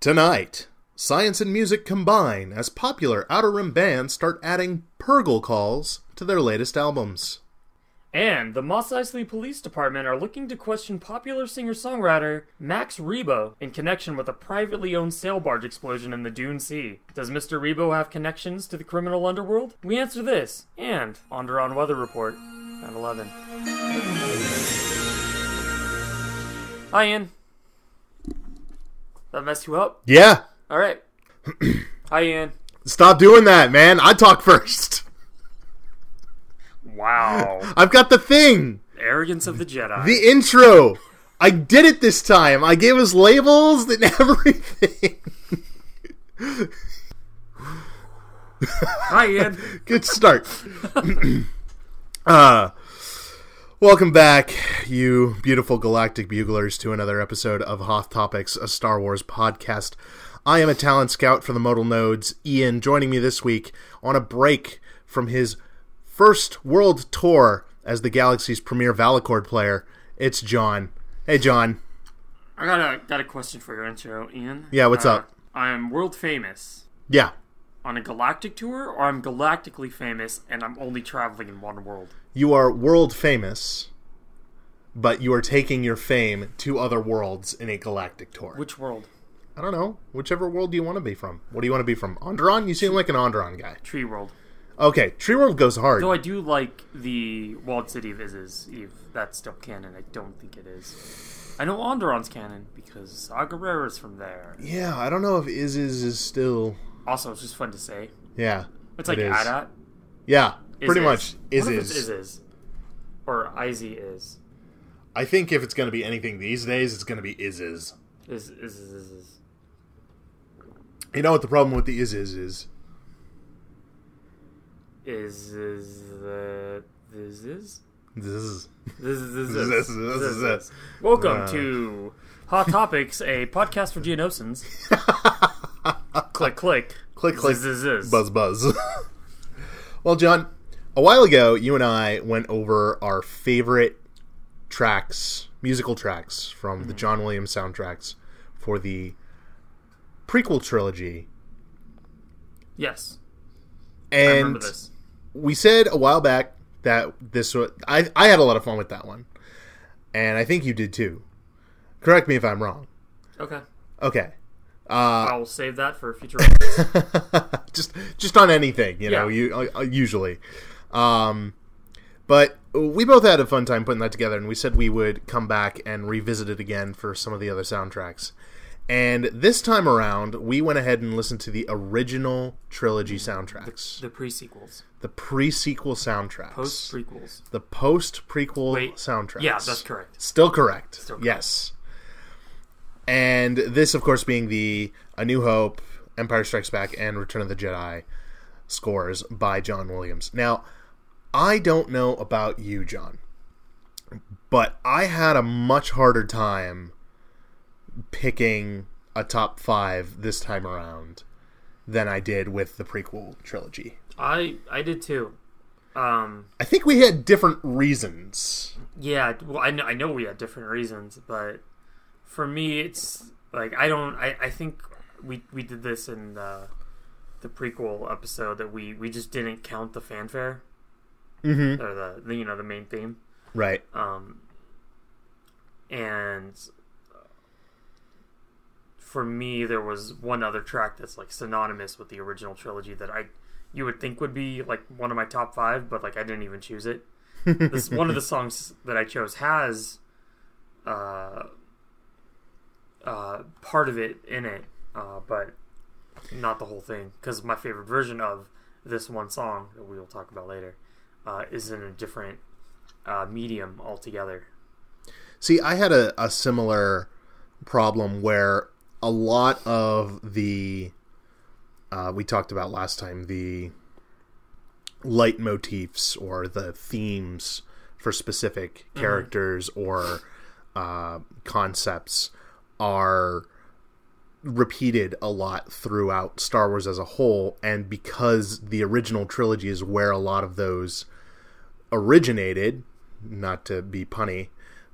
Tonight, science and music combine as popular Outer Rim bands start adding Purrgil calls to their latest albums. And the Mos Eisley Police Department are looking to question popular singer songwriter Max Rebo in connection with a privately owned sail barge explosion in the Dune Sea. Does Mr. Rebo have connections to the criminal underworld? We answer this and Onderon Weather Report at 11. Hi, Ian. That messed you up? Yeah, Alright. Hi, Ian. stop doing that, man. I talk first. Wow. I've got the thing, Arrogance of the Jedi. the intro. I did it this time. I gave us labels and everything. Hi, Ian. Good start. uh, welcome back, you beautiful galactic buglers, to another episode of Hoth Topics, a Star Wars podcast. I am a talent scout for the modal nodes, Ian, joining me this week on a break from his first world tour as the galaxy's premier Valacord player. It's John. Hey, John. I got a got a question for your intro, Ian. Yeah, what's Uh, up? I'm world famous Yeah, on a galactic tour, or I'm galactically famous and I'm only traveling in one world. you are world famous, but you are taking your fame to other worlds in a galactic tour. Which world? I don't know. Whichever world do you want to be from? What do you want to be from? Onderon? You seem like an Onderon guy. Tree World. Okay, Tree World goes hard. Though I do like the walled city of Iziz, if that's still canon. I don't think it is. I know Onderon's canon because is from there. yeah, I don't know if Is is is still. Also, it's just fun to say. Yeah, It's like it is. Adat. Yeah, pretty Is much. Is it's is. Is or Izzy is I think if it's going to be anything these days, it's going to be is is. is is is is. is. You know what the problem with the is is is? is is the this is This is. this is this This is is- this is is- this. Welcome Uh. to Hoth Topics, a podcast for Geonosians. click click Click, click. Is this. Buzz buzz. well, John, a while ago, you and I went over our favorite tracks, musical tracks from Mm-hmm. the John Williams soundtracks for the prequel trilogy. Yes, And we said a while back that this was I I had a lot of fun with that one. And I think you did too. Correct me if I'm wrong. Okay, Okay. Uh, I'll save that for a future. just just on anything, you know, Yeah. you uh, usually. Um, but we both had a fun time putting that together, and we said we would come back and revisit it again for some of the other soundtracks. And this time around, we went ahead and listened to the original trilogy soundtracks, the pre sequels, the pre-sequel soundtracks, post prequels. the post-prequel Wait, soundtracks. Yeah, that's correct. Still correct. Still correct. Yes. And this, of course, being the A New Hope, Empire Strikes Back, and Return of the Jedi scores by John Williams. Now, I don't know about you, John, but I had a much harder time picking a top five this time around than I did with the prequel trilogy. I I did too. Um, I think we had different reasons. Yeah, well, I know, I know we had different reasons, but for me, it's like I don't. I, I think we we did this in the the prequel episode that we we just didn't count the fanfare Mm-hmm. or the, the you know the main theme. Right. Um, and for me, there was one other track that's like synonymous with the original trilogy that I you would think would be like one of my top five, but like I didn't even choose it. this one of the songs that I chose has uh, uh, part of it in it, uh, but not the whole thing. Because my favorite version of this one song that we will talk about later uh, is in a different uh, medium altogether. See, I had a, a similar problem where a lot of the uh, we talked about last time the leitmotifs or the themes for specific characters or uh, concepts are repeated a lot throughout Star Wars as a whole, and because the original trilogy is where a lot of those originated, not to be punny,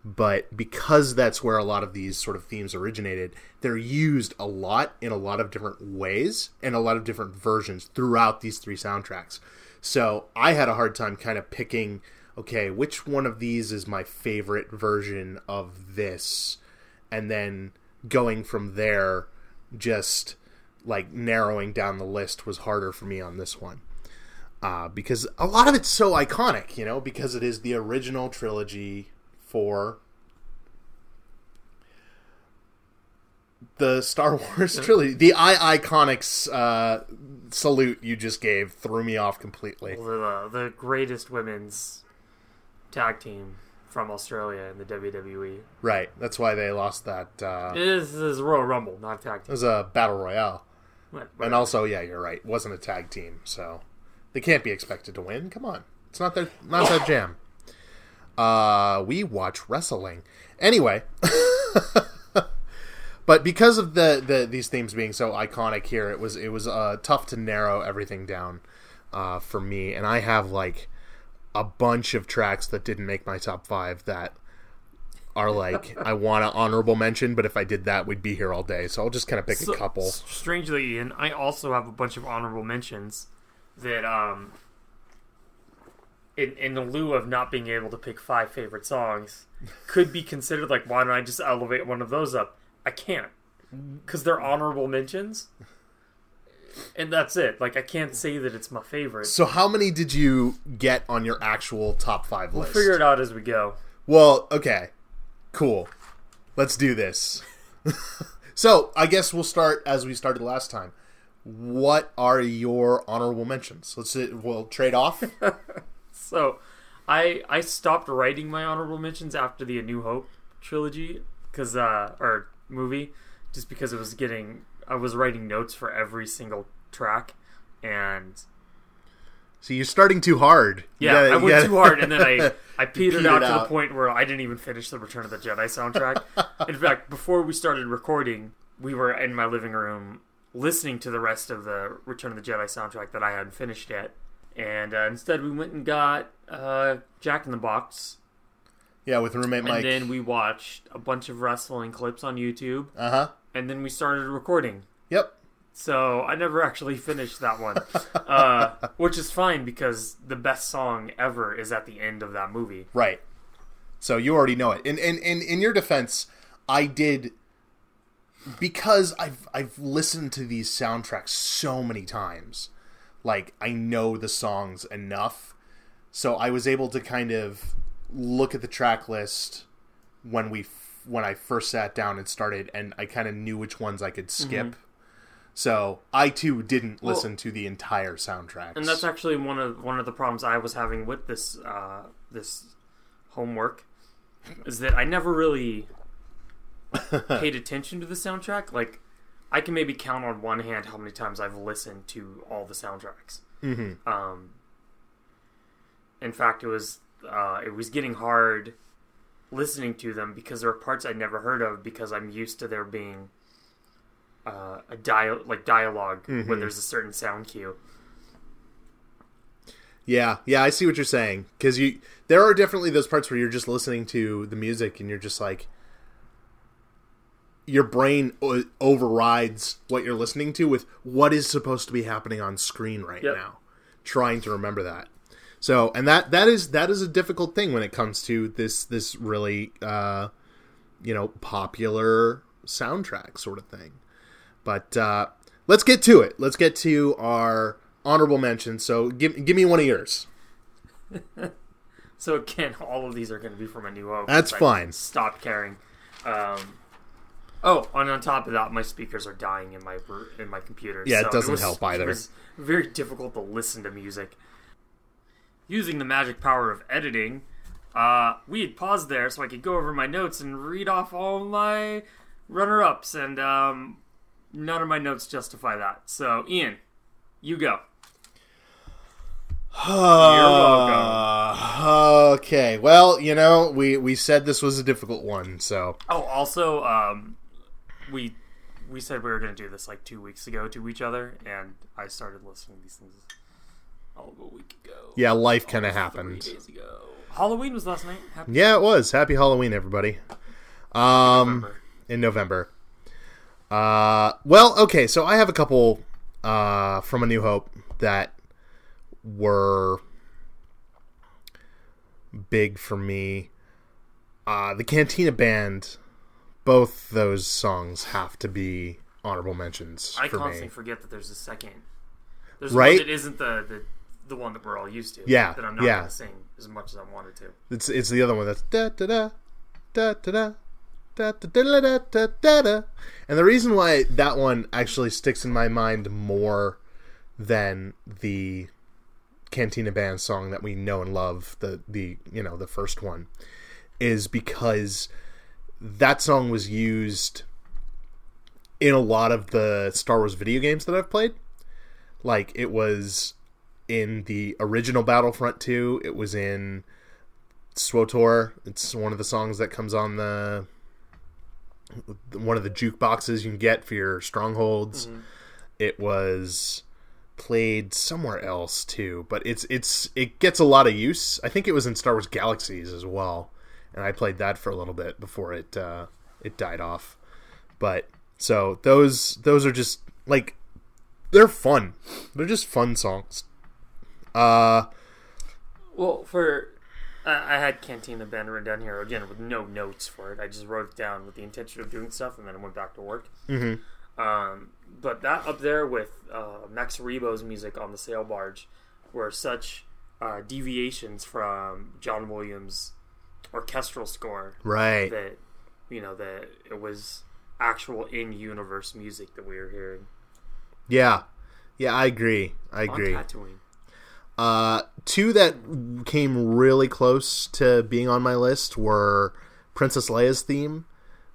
but because that's where a lot of these sort of themes originated, they're used a lot in a lot of different ways and a lot of different versions throughout these three soundtracks. So I had a hard time kind of picking, okay, which one of these is my favorite version of this, and then going from there, just like narrowing down the list was harder for me on this one. Uh, because a lot of it's so iconic, you know, because it is the original trilogy for the Star Wars trilogy. The I Iconics uh, salute you just gave threw me off completely. The, the greatest women's tag team from Australia in the WWE. Right. That's why they lost that. Uh, this is Royal Rumble, not a tag it was a battle royale, What- and also, yeah, you're right. It wasn't a tag team, so they can't be expected to win. Come on, it's not their not their jam. Uh, we watch wrestling anyway. but because of the, the these themes being so iconic here, it was it was uh, tough to narrow everything down uh, for me, and I have like a bunch of tracks that didn't make my top five that are like I want an honorable mention, but if I did that, we'd be here all day. So I'll just kind of pick So- a couple. Strangely, Ian, I also have a bunch of honorable mentions that, um, in in the lieu of not being able to pick five favorite songs, could be considered like, why don't I just elevate one of those up? I can't because they're honorable mentions, and that's it. Like, I can't say that it's my favorite. So how many did you get on your actual top five list? We'll figure it out as we go. Well, okay, cool. Let's do this. so I guess we'll start as we started last time. What are your honorable mentions? Let's see, we'll trade off. So, I I stopped writing my honorable mentions after the A New Hope trilogy, because uh, or movie, just because it was getting. I was writing notes for every single track, and so you're starting too hard. You yeah, gotta- I went gotta- too hard, and then I I petered, petered out to the point where I didn't even finish the Return of the Jedi soundtrack. in fact, before we started recording, we were in my living room listening to the rest of the Return of the Jedi soundtrack that I hadn't finished yet. And uh, instead, we went and got uh, Jack in the Box, yeah, with roommate and Mike. And then we watched a bunch of wrestling clips on YouTube, Uh huh. And then we started recording. Yep. So I never actually finished that one, uh, which is fine because the best song ever is at the end of that movie. Right. So you already know it. And and, and in your defense, I did because I've I've listened to these soundtracks so many times. Like I know the songs enough. So I was able to kind of look at the track list when we when I first sat down and started and I kind of knew which ones I could skip. So I too didn't Well- listen to the entire soundtrack. And that's actually one of one of the problems I was having with this uh, this homework is that I never really paid attention to the soundtrack. Like I can maybe count on one hand how many times I've listened to all the soundtracks. Mhm. Um, in fact, it was uh, it was getting hard listening to them because there are parts I'd never heard of because I'm used to there being uh, a dia- like dialog where there's a certain sound cue. Yeah, yeah, I see what you're saying because you there are definitely those parts where you're just listening to the music and you're just like your brain o- overrides what you're listening to with what is supposed to be happening on screen right Yep. now, trying to remember that. So, and that that is that is a difficult thing when it comes to this this really uh, you know popular soundtrack sort of thing. But uh, let's get to it. Let's get to our honorable mentions. So give give me one of yours. So again, all of these are going to be from a new hope. That's fine. Stop caring. Um, oh, and on top of that, my speakers are dying in my in my computer. Yeah, it doesn't was- help either. It was very difficult to listen to music. Using the magic power of editing, uh, we had paused there so I could go over my notes and read off all my runner-ups, and um, none of my notes justify that. So, Ian, you go. welcome. okay. Well, you know, we we said this was a difficult one, so Oh, also, um, we we said we were going to do this like two weeks ago to each other, and I started listening to these things All a week ago. Yeah, life kind of happened. days ago. Halloween was last night. Happy Yeah, it was. Happy Halloween, everybody. Um, November. in November. Uh, well, okay, so I have a couple uh, from A New Hope that were big for me. Uh, the Cantina Band, both those songs have to be honorable mentions I for constantly me. forget that there's a second. There's Right? one that isn't the, the the one that we're all used to. Yeah, That I'm not yeah. gonna sing as much as I wanted to. It's it's the other one that's da da da da da da. Da, da, da, da, da, da, da. And the reason why that one actually sticks in my mind more than the Cantina Band song that we know and love, the the you know the first one, is because that song was used in a lot of the Star Wars video games that I've played. Like it was in the original Battlefront 2, it was in SWTOR. It's one of the songs that comes on the one of the jukeboxes you can get for your strongholds. It was played somewhere else too, but it's it's it gets a lot of use. I think it was in Star Wars Galaxies as well, and I played that for a little bit before it uh, it died off. But so those those are just like they're fun. They're just fun songs. Uh Well, for I I had Cantina Band written down here again with no notes for it. I just wrote it down with the intention of doing stuff, and then I went back to work. mhm. Um, but that up there with uh, Max Rebo's music on the sail barge were such uh, deviations from John Williams' orchestral score right. that you know that it was actual in-universe music that we were hearing Yeah. Yeah, I agree. I agree. on Tatooine. Uh, two that came really close to being on my list were Princess Leia's theme,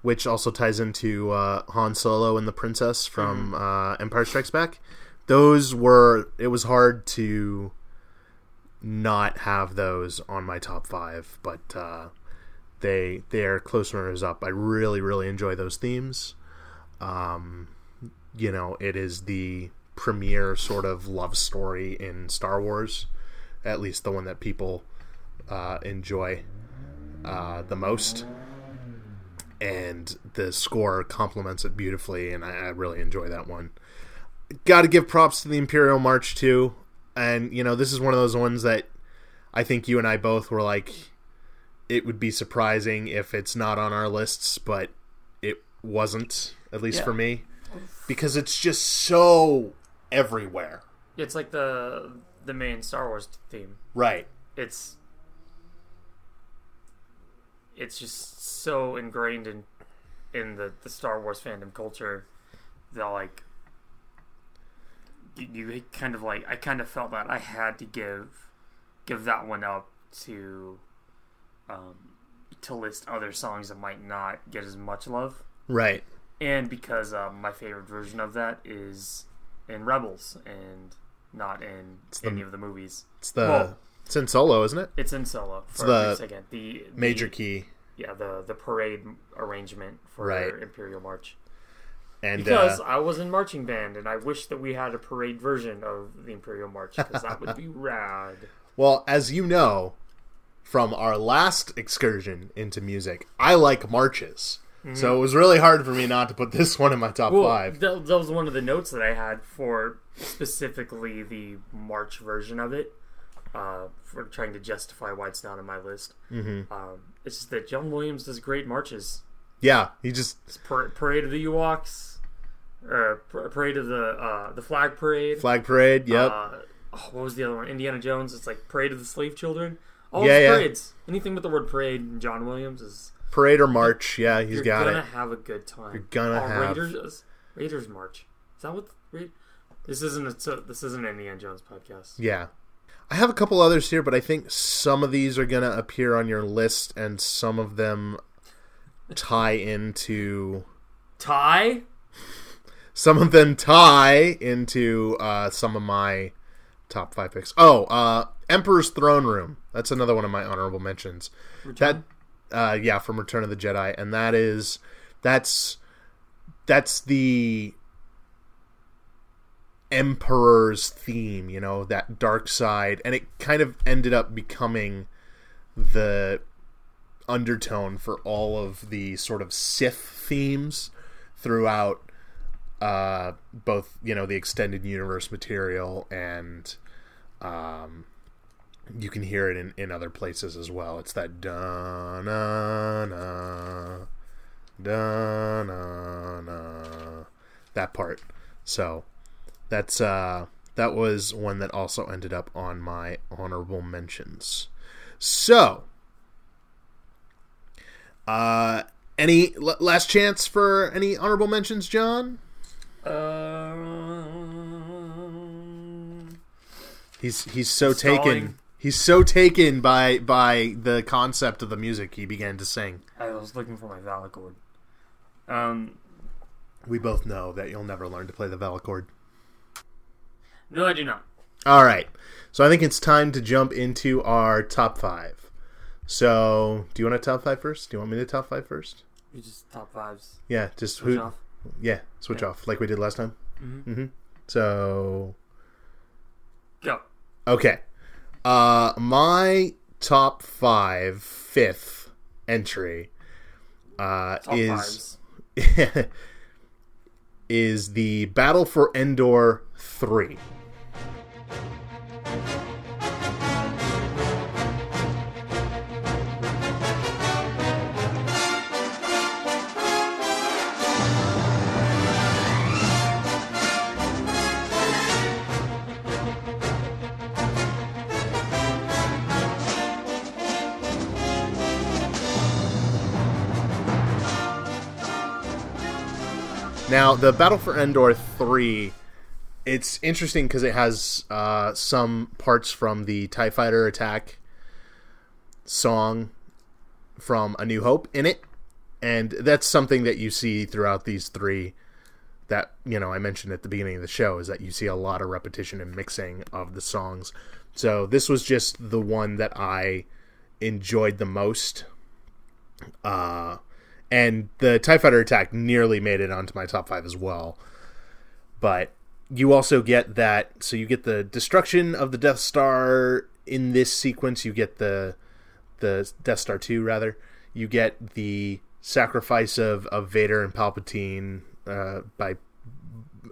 which also ties into uh, Han Solo and the Princess from uh, Empire Strikes Back. Those were it was hard to not have those on my top five, but uh, they they are close runners up. I really really enjoy those themes. Um, you know, it is the premier sort of love story in Star Wars, at least the one that people uh, enjoy uh, the most. And the score complements it beautifully, and I, I really enjoy that one. Got to give props to the Imperial March too, and you know this is one of those ones that I think you and I both were like, it would be surprising if it's not on our lists, but it wasn't, at least Yeah. for me, because it's just so everywhere. It's like the the main Star Wars theme. Right. It's it's just so ingrained in in the, the Star Wars fandom culture that like you, you kind of like I kind of felt that I had to give give that one up to um, to list other songs that might not get as much love Right. and because um, my favorite version of that is in Rebels and not in the- any of the movies. It's the Well- it's in Solo, isn't it? It's in Solo for the a second. The, the Major key. yeah, the the parade arrangement for Right. Imperial March. And Because uh, I was in marching band, and I wish that we had a parade version of the Imperial March because that would be rad. well, as you know from our last excursion into music, I like marches. So it was really hard for me not to put this one in my top Well, five. that, that was one of the notes that I had for specifically the March version of it. Uh, for trying to justify why it's not on my list. Mm-hmm. Um, it's just that John Williams does great marches. Yeah, he just par- parade of the Ewoks, or par- parade of the uh, the flag parade. flag parade. Yep. Uh, oh, what was the other one? Indiana Jones. It's like Parade of the Slave Children. All Yeah, yeah. parades. Anything with the word parade John Williams is parade or march. Yeah, he's you're got gonna it. have a good time. You're gonna oh, have- Raiders. Raiders March. Is that what? Ra- This isn't a this isn't an Indiana Jones podcast. Yeah. I have a couple others here, but I think some of these are going to appear on your list, and some of them tie into. tie. Some of them tie into uh, some of my top five picks. Oh, uh, Emperor's Throne Room. That's another one of my honorable mentions. Return? Uh, yeah, from Return of the Jedi, and that is that's that's the emperor's theme, you know, that dark side, and it kind of ended up becoming the undertone for all of the sort of Sith themes throughout uh, both, you know, the extended universe material and um, you can hear it in, in other places as well. It's that da na na da na na that part. So that's uh that was one that also ended up on my honorable mentions. So uh any l- last chance for any honorable mentions, John? Um, He's he's so Stalling. taken. He's so taken by by the concept of the music he began to sing. I was looking for my Valacord. Um, We both know that you'll never learn to play the Valichord. no, I do not. All right. So I think it's time to jump into our top five. So, do you want to top five first? Do you want me to top five first? You just top fives. Yeah, just Switch who? off. Yeah, switch Yeah. off like we did last time. Mhm. Mm-hmm. So, Go. okay. Uh, my top five, fifth entry, uh, Top is is the Battle for Endor three. Now, the Battle for Endor 3, it's interesting because it has uh, some parts from the TIE Fighter attack song from A New Hope in it. And that's something that you see throughout these three that, you know, I mentioned at the beginning of the show is that you see a lot of repetition and mixing of the songs. So this was just the one that I enjoyed the most. Uh, and the TIE Fighter attack nearly made it onto my top five as well. But you also get that, so you get the destruction of the Death Star in this sequence. You get the the Death Star two rather. You get the sacrifice of, of Vader and Palpatine uh, by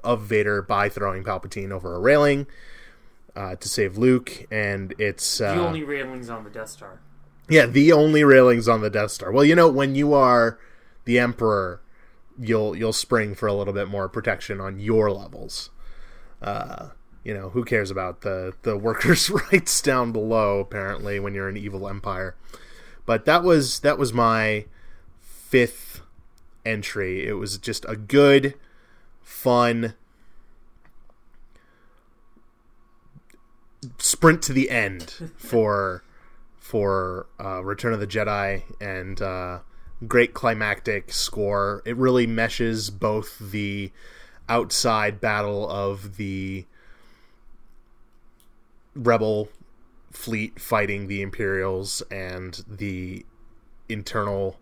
of Vader by throwing Palpatine over a railing uh, to save Luke, and it's uh, the only railings on the Death Star. yeah, the only railings on the Death Star. Well, you know, when you are the Emperor, you'll you'll spring for a little bit more protection on your levels. Uh, you know, who cares about the the workers' rights down below? Apparently, when you're an evil empire. But that was that was my fifth entry. It was just a good, fun sprint to the end for for uh, Return of the Jedi and uh, great climactic score. It really meshes both the outside battle of the rebel fleet fighting the Imperials and the internal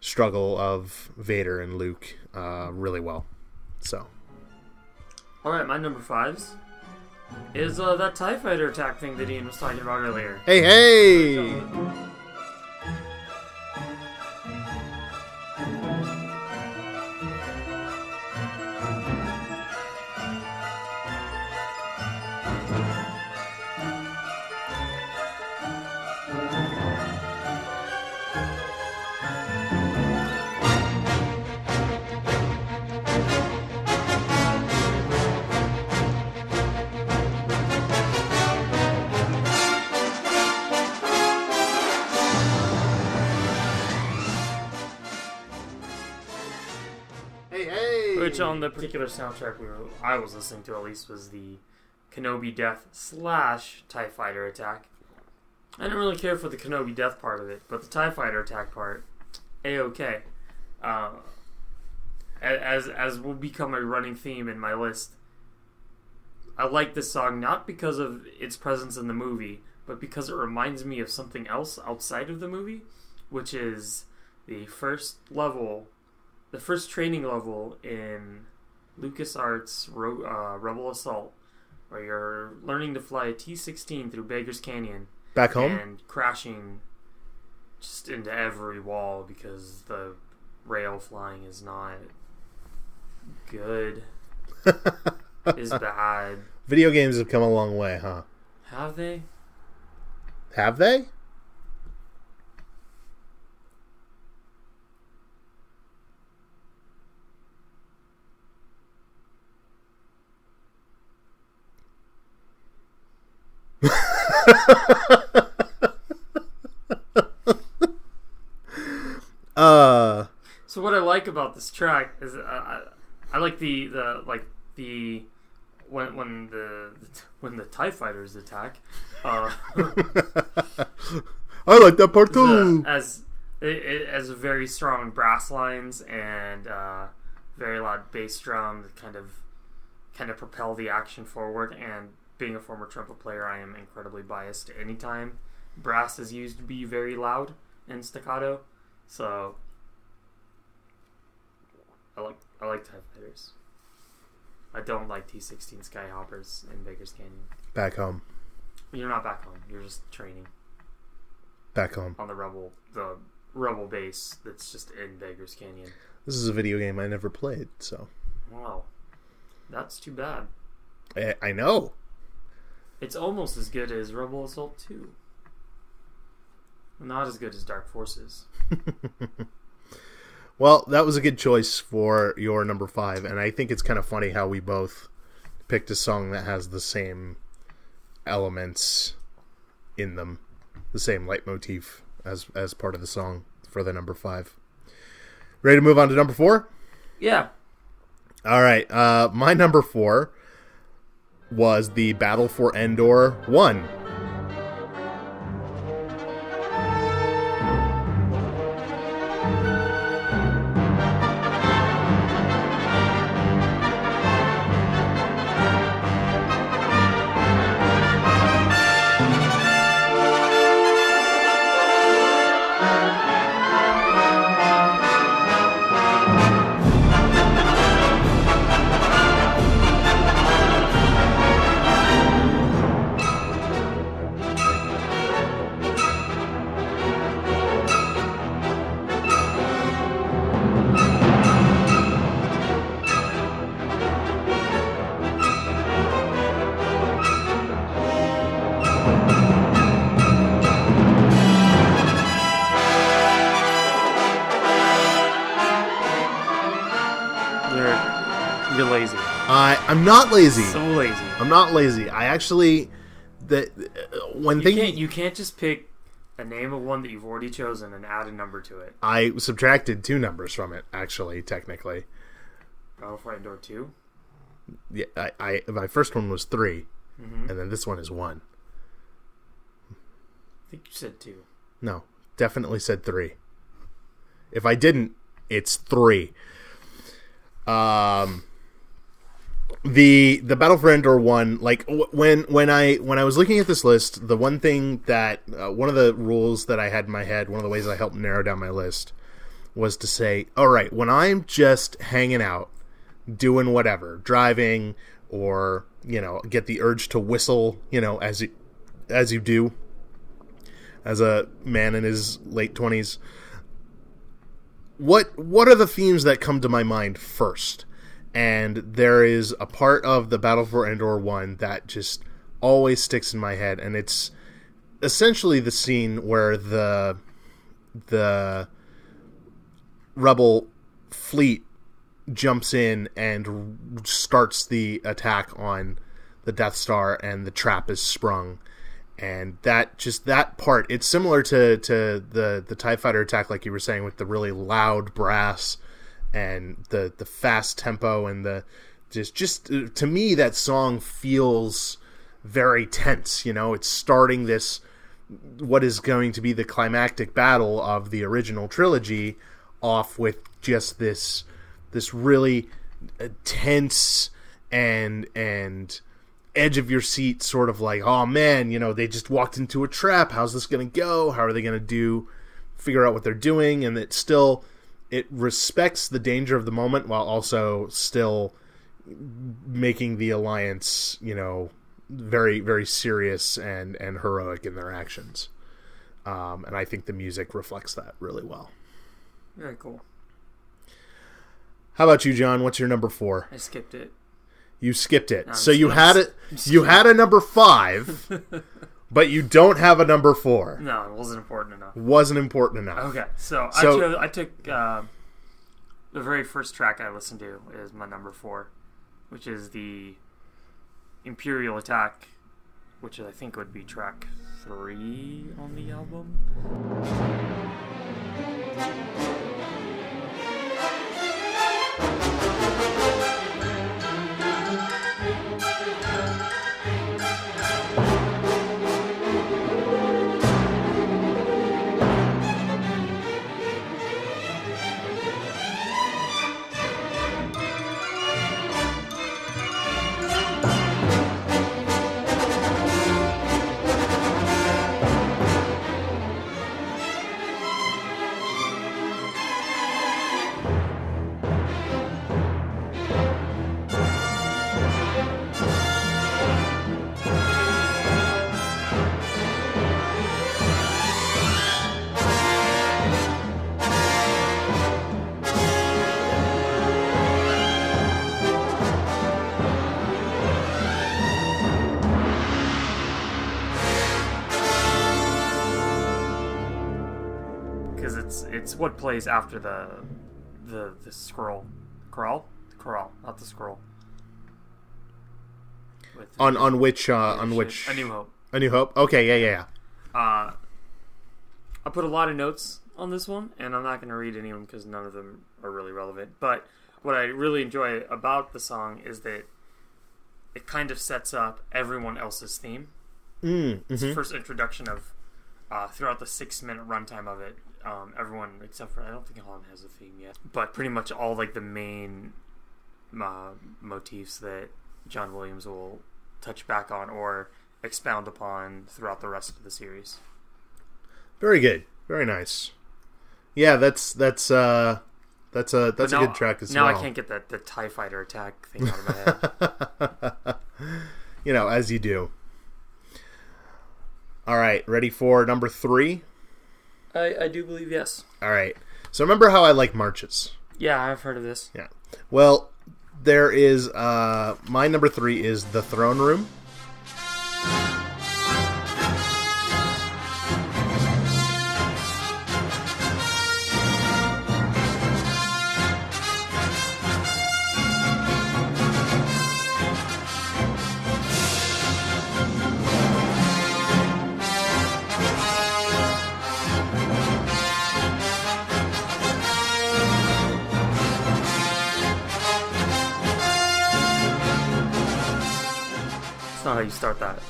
struggle of Vader and Luke uh, really well. So All right, my number fives is uh, that Tie Fighter attack thing that Ian was talking about earlier. hey hey. Hey on the particular soundtrack we were, I was listening to at least was the Kenobi Death slash Tie Fighter attack. I didn't really care for the Kenobi Death part of it, but the Tie Fighter attack part, a okay. Uh, as as will become a running theme in my list. I like this song not because of its presence in the movie, but because it reminds me of something else outside of the movie, which is the first level, the first training level in LucasArts Ro- uh, Rebel Assault, where you're learning to fly a T-16 through Beggar's Canyon Back home? and crashing just into every wall because the rail flying is not good. is bad. Video games have come a long way, huh? Have they? Have they? uh So what I like about this track is uh, I, I like the the like the when when the when the Tie Fighters attack. Uh, I like that part the, too. as it, it has very strong brass lines and uh, very loud bass drum that kind of kind of propel the action forward. And being a former trumpet player, I am incredibly biased to any time brass is used to be very loud and staccato. So I like I like Fighters. I don't like T16 Skyhoppers in Beggar's Canyon. Back home. You're not back home. You're just training Back home. on the rebel the rebel base that's just in Beggar's Canyon. This is a video game I never played, so Wow, that's too bad. I, I know. It's almost as good as Rebel Assault 2. Not as good as Dark Forces. Well, that was a good choice for your number five, and I think it's kind of funny how we both picked a song that has the same elements in them, the same leitmotif as as part of the song for the number five. Ready to move on to number four? Yeah. All right, uh, my number four was the Battle for Endor one. You're, you're lazy. I I'm not lazy. So lazy. I'm not lazy. I actually the uh, when You thinking can't, you can't just pick a name of one that you've already chosen and add a number to it. I subtracted two numbers from it. Actually, technically, Battle for Endor 2? yeah. I, I my first one was 3 Mhm. and then this one is one. Think you said 2. No, definitely said three. If I didn't, it's three. Um, the the Battle for Endor one, like when when I when I was looking at this list, the one thing that uh, one of the rules that I had in my head, one of the ways I helped narrow down my list, was to say, all right, when I'm just hanging out, doing whatever, driving, or you know, get the urge to whistle, you know, as you as you do as a man in his late 20s what what are the themes that come to my mind first? And there is a part of the battle for endor 1 that just always sticks in my head and it's essentially the scene where the the rebel fleet jumps in and starts the attack on the death star and the trap is sprung and that just that part it's similar to to the the tie fighter attack like you were saying with the really loud brass and the the fast tempo and the just just to me that song feels very tense you know? It's starting this what is going to be the climactic battle of the original trilogy off with just this this really uh, tense and and edge of your seat sort of like oh man you know they just walked into a trap how's this going to go how are they going to do figure out what they're doing and it still it respects the danger of the moment while also still making the alliance, you know, very very serious and and heroic in their actions. Um, and I think the music reflects that really well. Very cool. How about you, John? What's your number four? I skipped it. You skipped it. I'm so you had it. You had a number five, but you don't have a number four. No, it wasn't important enough. Wasn't important enough. Okay, so, So- I, chose, I took uh, the very first track I listened to is my number four, which is the Imperial Attack, which I think would be track three on the album. Because it's it's what plays after the the the scroll crawl crawl not the scroll With On on which uh, on which a new hope A New Hope. Okay, yeah, yeah, yeah. uh i put a lot of notes on this one and i'm not going to read any of them because none of them are really relevant but what i really enjoy about the song is that it kind of sets up everyone else's theme Mm, It's the mhm. first introduction of uh, throughout the six minute runtime of it. Um, everyone except for I don't think Holland has a theme yet, but pretty much all like the main uh, motifs that John Williams will touch back on or expound upon throughout the rest of the series. Very good. Very nice. Yeah, that's that's uh that's a that's But a good track as now well. I can't get that the Tie Fighter attack thing out of my head. you know, as you do. All right, ready for number three? I, I do believe yes. All right. So remember how I like marches? Yeah, I've heard of this. Yeah. Well, there is uh my number three is the throne room. Start that.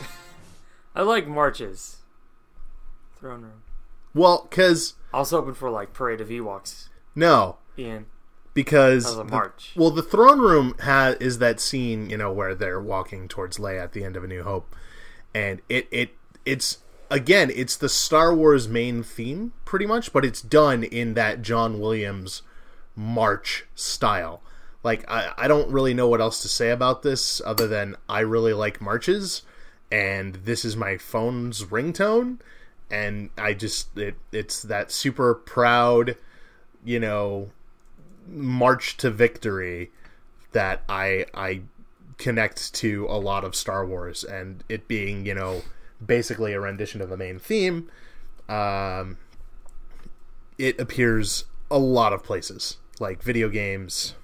I like marches. Throne room. Well, cuz I was hoping for like Parade of Ewoks, no, Ian. because the- march. well, the throne room ha- is that scene, you know, where they're walking towards Leia at the end of A New Hope, and it it it's again, it's the Star Wars main theme pretty much, but it's done in that John Williams march style. Like I, I don't really know what else to say about this other than I really like marches and this is my phone's ringtone and I just it it's that super proud, you know, march to victory that I I connect to a lot of Star Wars and it being, you know, basically a rendition of the main theme. Um it appears a lot of places, like video games,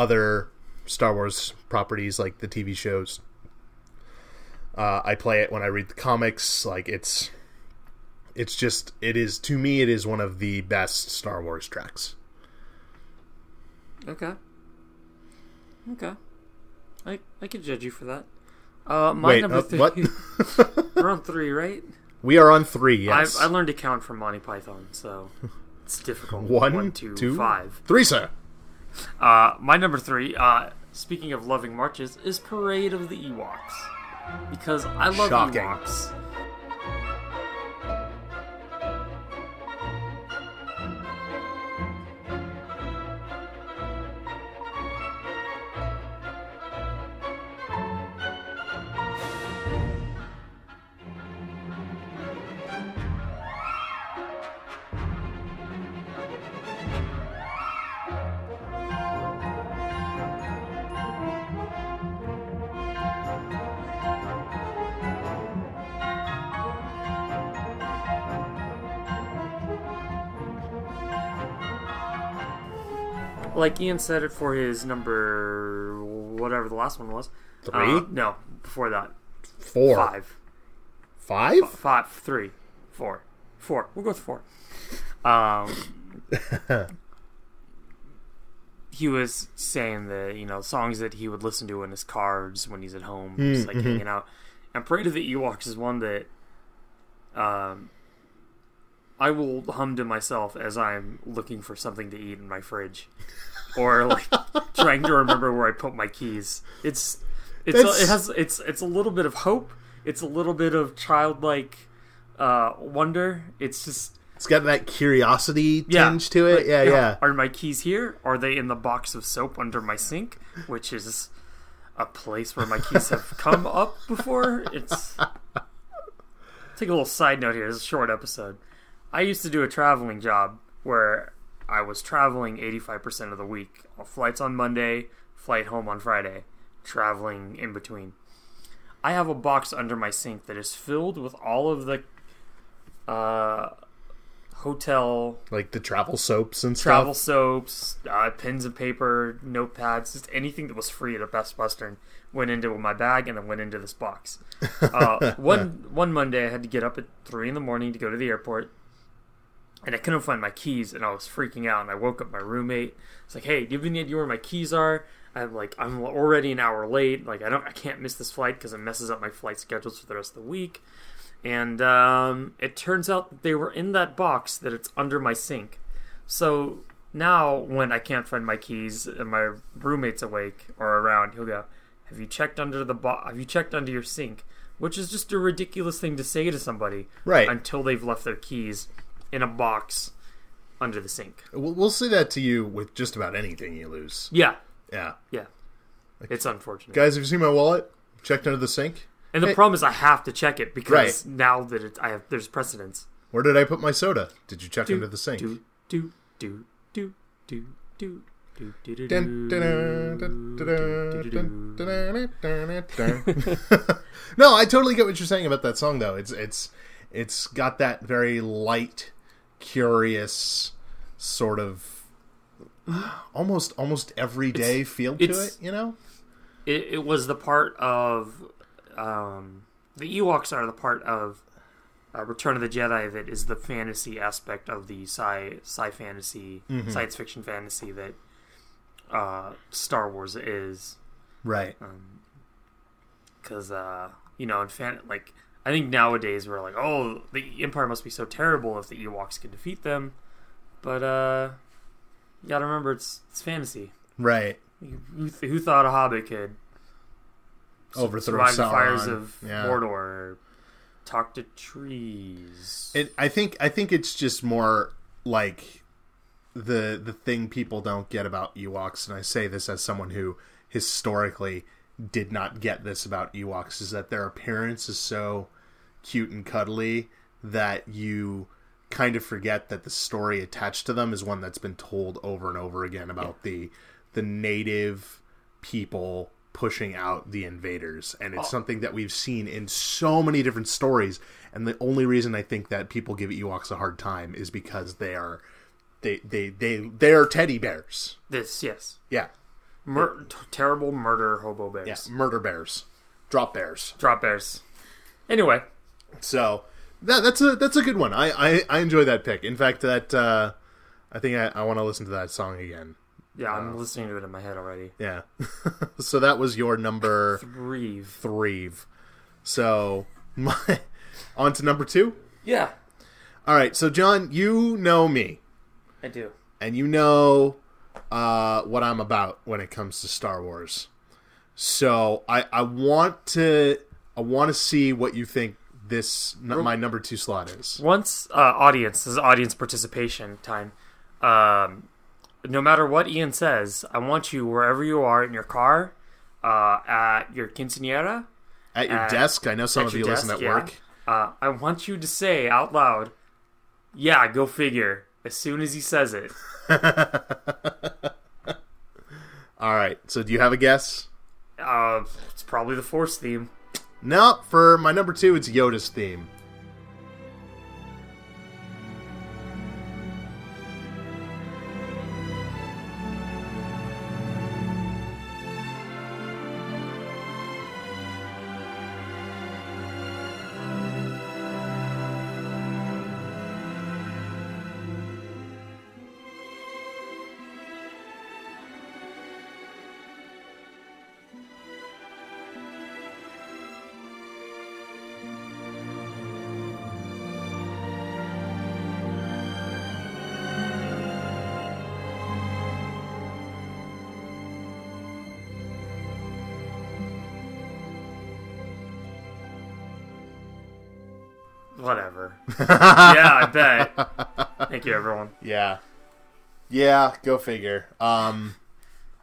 other Star Wars properties like the TV shows. Uh, I play it when I read the comics. Like it's, it's just it is to me it is one of the best Star Wars tracks. Okay. Okay. I I could judge you for that. Uh, my Wait, number uh, three. what? We're on three, right? we are on three. Yes, I I learned to count from Monty Python, so it's difficult. One, One, two, two? five. three, sir. Uh, my number three. Uh, speaking of loving marches, is Parade of the Ewoks because I love Shocking. Ewoks. Like Ian said it for his number whatever the last one was. Three? Uh, no, before that. Four, Five. five. Five, three, four. Four. We'll go with four. Um, he was saying that, you know, songs that he would listen to in his car just when he's at home, just like hanging out. And Parade of the Ewoks is one that um, I will hum to myself as I'm looking for something to eat in my fridge. Or like trying to remember where I put my keys. It's it's a, it has it's it's a little bit of hope. It's a little bit of childlike uh, wonder. It's just It's got that curiosity yeah, tinge to it. like, yeah, know, yeah. Are my keys here? Are they in the box of soap under my sink, which is a place where my keys have come up before? It's take a little side note here. Is a short episode. I used to do a traveling job where I was traveling 85% of the week. Flights on Monday, flight home on Friday, traveling in between. I have a box under my sink that is filled with all of the uh, hotel Like the travel soaps and travel stuff. soaps, uh, pens and paper, notepads, just anything that was free at a Best Western went into my bag and then went into this box. Uh, one one Monday, I had to get up at three in the morning to go to the airport, and I couldn't find my keys, and I was freaking out. And I woke up my roommate. It's like, "Hey, do you have any idea where my keys are?" I'm like, "I'm already an hour late. Like, I don't, I can't miss this flight because it messes up my flight schedules for the rest of the week." And um, it turns out that they were in that box that it's under my sink. So now, when I can't find my keys and my roommate's awake or around, he'll go, "Have you checked under the box? Have you checked under your sink?" Which is just a ridiculous thing to say to somebody, Right. Until they've left their keys in a box under the sink. We'll, we'll say that to you with just about anything you lose. Yeah, Yeah. yeah, it's unfortunate. Guys, have you seen my wallet? Checked under the sink? and the hey- problem is, I have to check it because now that it, I have, there's precedence. Where did I put my soda? Did you check under the sink? Do do do do do do. do, do, do, Dun, do, dun, dun, dun, do, do, dun, do. dun, dun, dun, dun. no, I totally get what you're saying about that song, though. It's it's it's got that very light, curious sort of almost almost everyday feel to it. You know? it, it was the part of um, the Ewoks are the part of uh, Return of the Jedi that is the fantasy aspect of the sci sci fantasy Mm-hmm. science fiction fantasy that uh, Star Wars is Right. because uh, you know in fan like I think nowadays we're like oh the Empire must be so terrible if the Ewoks can defeat them, but uh, you gotta remember it's it's fantasy. Right. Who, who thought a Hobbit could Overthrow survive the fires of Yeah. Mordor, or talk to trees. It, I think I think it's just more like the the thing people don't get about Ewoks, and I say this as someone who historically did not get this about Ewoks, is that their appearance is so cute and cuddly that you kind of forget that the story attached to them is one that's been told over and over again about the the native people pushing out the invaders. And it's oh. something that we've seen in so many different stories. And the only reason i think that people give ewoks a hard time is because they are they they they they're teddy bears. This, yes, yeah. Mur- t- terrible murder hobo bears, yeah murder bears. Drop bears. Drop bears. Anyway, So that that's a that's a good one. I I, I enjoy that pick. In fact, that uh, I think I, I want to listen to that song again. yeah, I'm listening to it in my head already. Yeah. so that was your number Breathe. three. So my on to number two. Yeah, All right. So John, you know me, I do. and you know uh, what I'm about when it comes to Star Wars. So I I want to I want to see what you think this my number two slot is. Once uh, audience this is audience participation time. Um, no matter what Ian says, I want you wherever you are in your car, uh, at your quinceanera, At your Uh, desk, I know some of you listen at yeah. work. Uh, I want you to say out loud, "Yeah, go figure." As soon as he says it, All right. So do you have a guess? uh, it's probably the Force theme. No. For my number two, it's Yoda's theme. Whatever. yeah, I bet. Thank you, everyone. Yeah. Yeah, go figure. Um,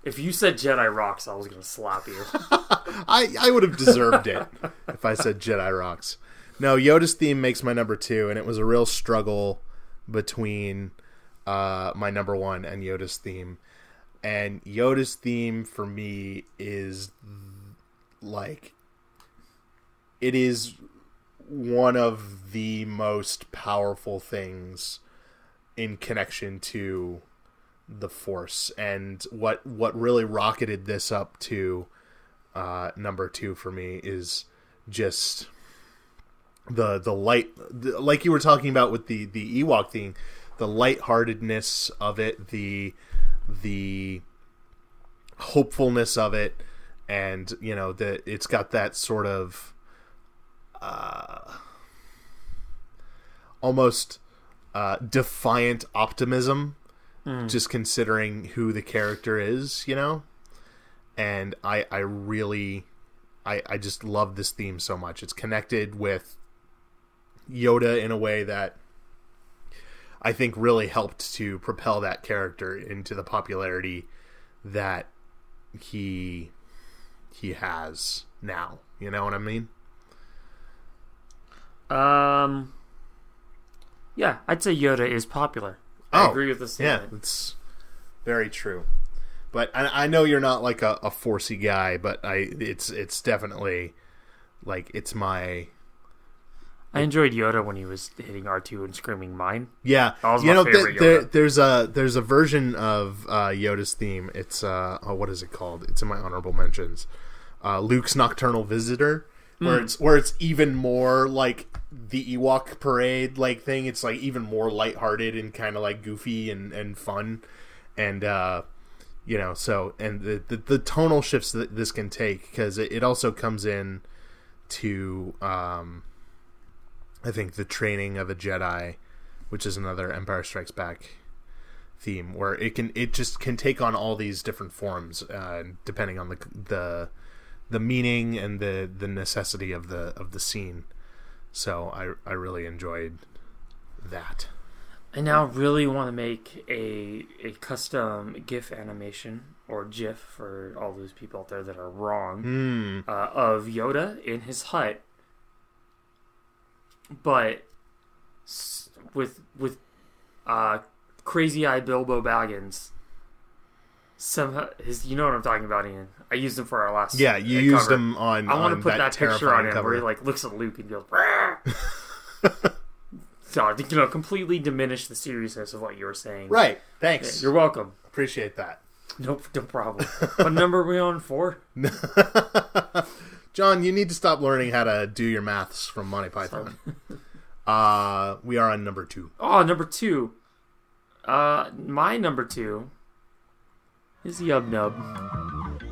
If you said Jedi rocks, I was gonna slap you. I I would have deserved it if I said Jedi rocks. No, Yoda's theme makes my number two, and it was a real struggle between uh, my number one and Yoda's theme. And Yoda's theme for me is like it is one of the most powerful things in connection to the force. And what what really rocketed this up to uh, number two for me is just the the light the, like you were talking about with the the Ewok theme the lightheartedness of it the the hopefulness of it and you know that it's got that sort of uh, almost uh, defiant optimism just considering who the character is you know? And i i really i i just love this theme so much. It's connected with yoda in a way that i think really helped to propel that character into the popularity that he he has now. You know what i mean Um, yeah, I'd say Yoda is popular. I Oh, agree with this. Yeah, it's very true. But I, I know you're not like a, a forcey guy, but I it's it's definitely like it's my I enjoyed Yoda when he was hitting R two and screaming "mine." yeah. You know, th- there, there's a there's a version of uh, Yoda's theme. It's uh oh, what is it called? It's in my honorable mentions. Uh, Luke's Nocturnal Visitor, where Hmm. it's where it's even more like the Ewok parade like thing. It's like even more lighthearted and kind of like goofy and and fun, and uh, you know so and the the, the tonal shifts that this can take because it, it also comes in to um, I think the training of a Jedi, which is another Empire Strikes Back theme, where it can it just can take on all these different forms uh, depending on the the the meaning and the the necessity of the of the scene. So I I really enjoyed that. I now really want to make a a custom GIF animation or GIF for all those people out there that are wrong Hmm. uh, of Yoda in his hut, but with with uh, crazy eye Bilbo Baggins. Somehow, his you know what I'm talking about, Ian. I used him for our last. Yeah, you uh, used cover. them on. I want to put that, picture on him cover. where he like looks at Luke and goes. so you know, completely diminish the seriousness of what you were saying. Right. Thanks. You're welcome. Appreciate that. No, no problem. what number are we on for? John, you need to stop learning how to do your maths from Monty Python. uh, we are on number two. Oh, number two. Uh, my number two is Yub Nub.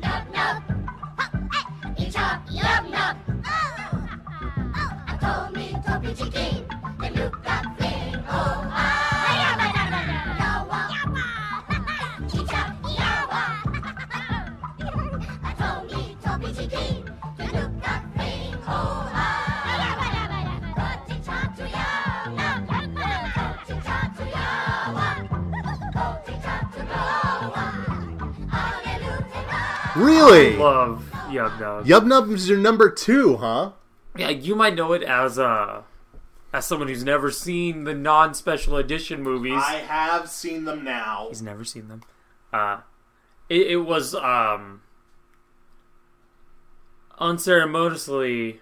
Nub nub. It's a yum nub. Oh, oh, oh, I told me to be chicken. Hallelujah. Really? Love Yub Nub. Yub Nub is your number two, huh? Yeah, you might know it as uh as someone who's never seen the non-special edition movies. I have seen them now. He's never seen them. Uh, it, it was um, unceremoniously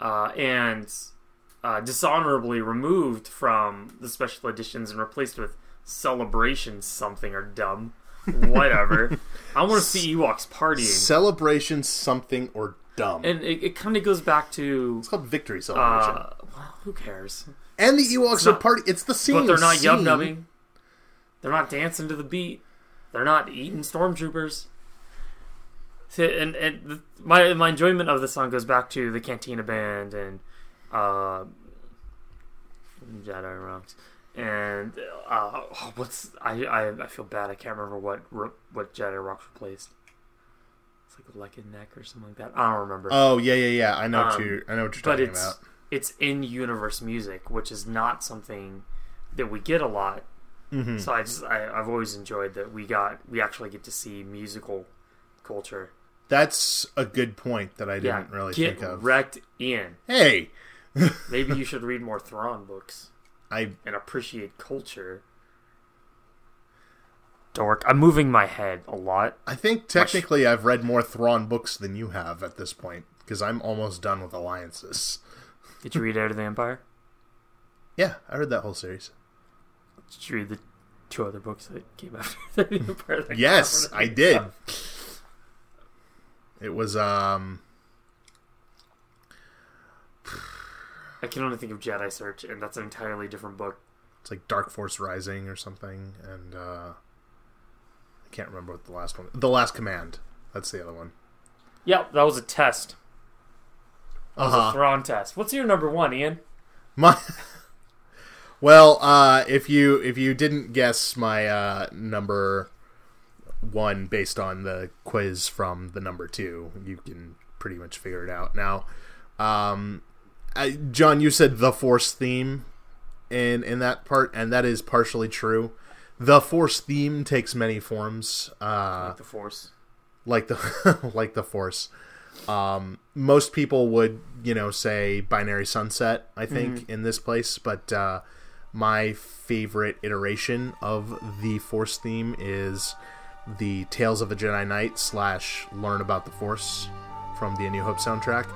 uh, and uh, dishonorably removed from the special editions and replaced with celebration something or dumb. Whatever. I want to see Ewoks partying. Celebration something or dumb. And it, it kind of goes back to. it's called Victory Celebration. Uh, well, who cares? and the Ewoks are not- party. It's the same. But they're not yub nubbing. They're not dancing to the beat. They're not eating stormtroopers. And and my my enjoyment of the song goes back to the Cantina Band and uh, Jedi Rocks and uh, oh, what's I, I I feel bad. I can't remember what what Jedi Rocks replaced. It's like Leck and Neck or something like that. I don't remember. Oh yeah, yeah, yeah. I know what Um, you. I know what you're talking it's about. it's in universe music, which is not something that we get a lot. Mm-hmm. So I just I, I've always enjoyed that we got we actually get to see musical culture. That's a good point that I didn't really get think of. wrecked in. hey, Maybe you should read more Thrawn books I and appreciate culture. Dork, I'm moving my head a lot. I think technically I've read more Thrawn books than you have at this point because I'm almost done with alliances. Did you read Heir to the Empire? Yeah, I read that whole series. Did you read the two other books that came after the Empire? that Yes, I did. It was um I can only think of Jedi Search, and that's an entirely different book. it's like Dark Force Rising or something and uh I can't remember what the last one. The Last Command. That's the other one. Yep, that was a test. That Uh-huh. a Thrawn test. What's your number one, Ian? My Well, uh if you if you didn't guess my uh number 1 based on the quiz from the number 2, you can pretty much figure it out. Now, um I, John, you said the Force theme in in that part and that is partially true. The Force theme takes many forms. Uh Like the Force. like the like the force um most people would you know say binary sunset i think in this place but uh my favorite iteration of the force theme is the tales of a jedi knight slash learn about the force from the a new hope soundtrack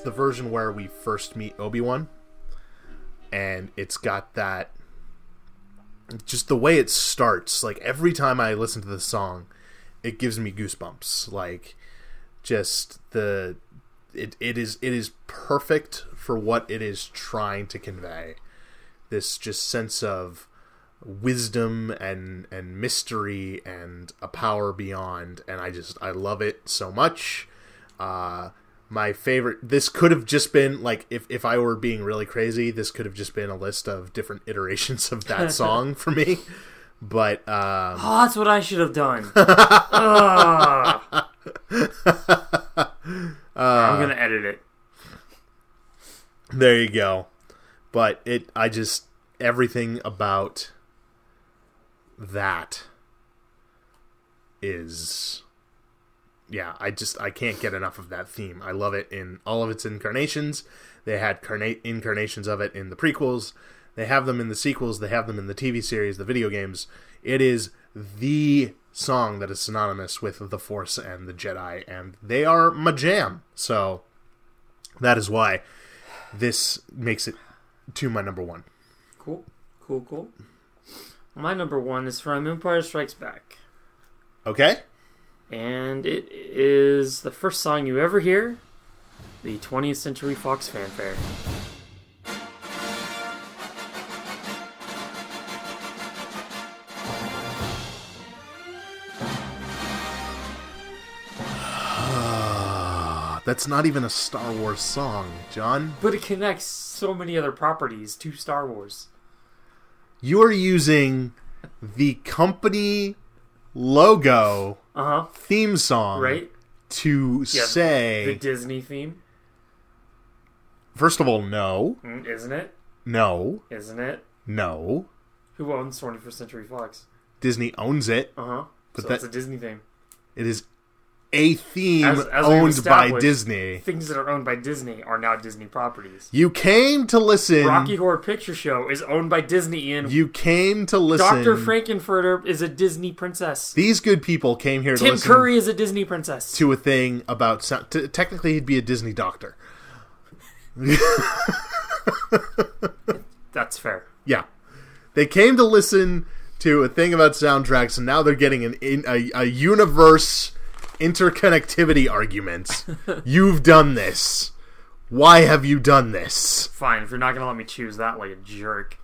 the version where we first meet obi-wan. And it's got that just the way it starts like every time i listen to the song it gives me goosebumps. Like just the it, it is it is perfect for what it is trying to convey. This just sense of wisdom and and mystery and a power beyond and i just i love it so much. Uh my favorite this could have just been like if, if i were being really crazy this could have just been a list of different iterations of that song for me but um Oh, that's what I should have done. Ugh. I'm gonna edit it. There you go. But it I just everything about that is yeah, I just I can't get enough of that theme. I love it in all of its incarnations. They had carnate incarnations of it in the prequels. They have them in the sequels. They have them in the TV series, the video games. It is the song that is synonymous with the Force and the Jedi, and they are my jam. So that is why this makes it to my number one. Cool, cool, cool. My number one is from Empire Strikes Back, Okay? And it is the first song you ever hear, the 20th Century Fox fanfare. Ah, that's not even a Star Wars song, John. But it connects so many other properties to Star Wars. You are using the company logo Uh huh. theme song Right? to Yeah, say The Disney theme, first of all no Mm, isn't it? no Isn't it? no Who owns 21st Century Fox? disney owns it Uh huh. But So that- it's a Disney theme. it is a theme As- as owned by disney Things that are owned by Disney are now Disney properties. you came to listen Rocky Horror Picture Show is owned by Disney, and you came to listen Dr. Frank-N-Furter is a Disney princess. these good people came here to Tim Curry is a Disney princess. to a thing about sound technically he'd be a disney doctor That's fair. Yeah. They came to listen to a thing about soundtracks, and now they're getting an in, a, a universe interconnectivity argument. You've done this. Why have you done this? Fine, if you're not gonna let me choose that like a jerk.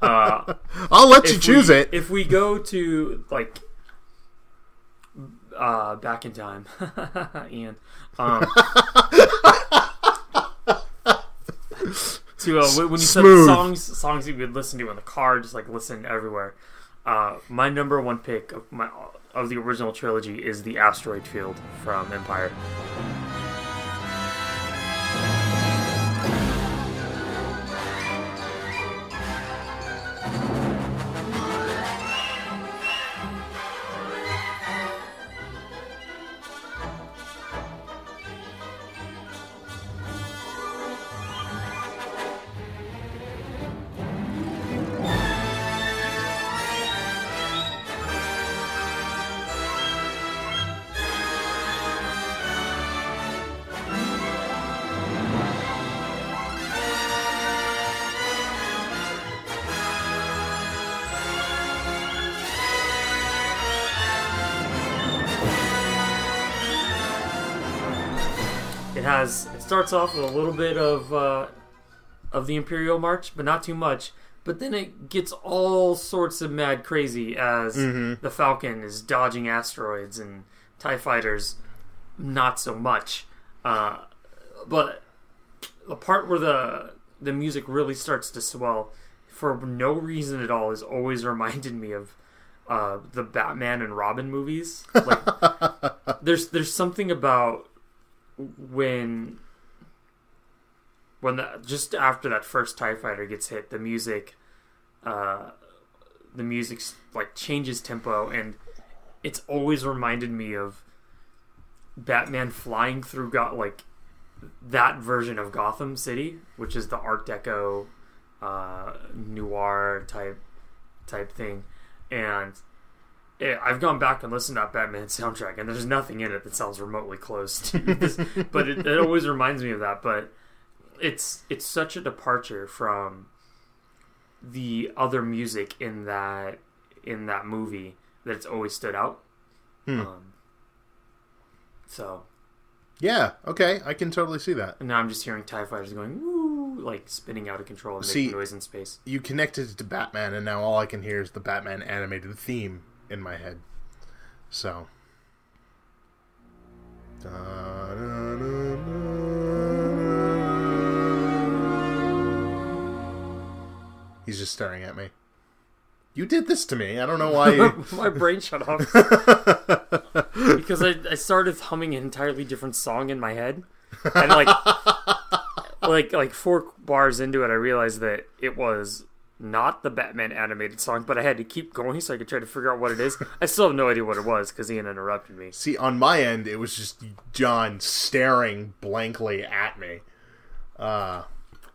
Uh, I'll let you choose we- it. If we go to like uh back in time, Ian. Um, to uh, when you said Smooth. songs, songs you would listen to in the car, just like listen everywhere. Uh, my number one pick of my of the original trilogy is the Asteroid Field from Empire. Starts off with a little bit of uh, of the Imperial March, but not too much. But then it gets all sorts of mad crazy as the Falcon is dodging asteroids and Tie fighters, not so much. Uh, but the part where the the music really starts to swell for no reason at all is always reminded me of uh, the Batman and Robin movies. Like there's there's something about when when the, just after that first Tie Fighter gets hit, the music, uh, the music like changes tempo, and it's always reminded me of Batman flying through got like that version of Gotham City, which is the Art Deco, uh, noir type type thing, and I've gone back and listened to that Batman soundtrack, and there's nothing in it that sounds remotely close to this. but it, it always reminds me of that. But it's it's such a departure from the other music in that in that movie that it's always stood out. Hmm. Um, so Yeah, okay, I can totally see that. and now I'm just hearing Tie Fighters going woo, like spinning out of control and See- making noise in space. You connected it to Batman, and now all I can hear is the Batman animated theme in my head. So. He's just staring at me. You did this to me. I don't know why. You... My brain shut off because I, I started humming an entirely different song in my head, and like like like four bars into it, I realized that it was not the Batman animated song, but I had to keep going so I could try to figure out what it is. I still have no idea what it was because Ian interrupted me. See, on my end, it was just John staring blankly at me. Uh,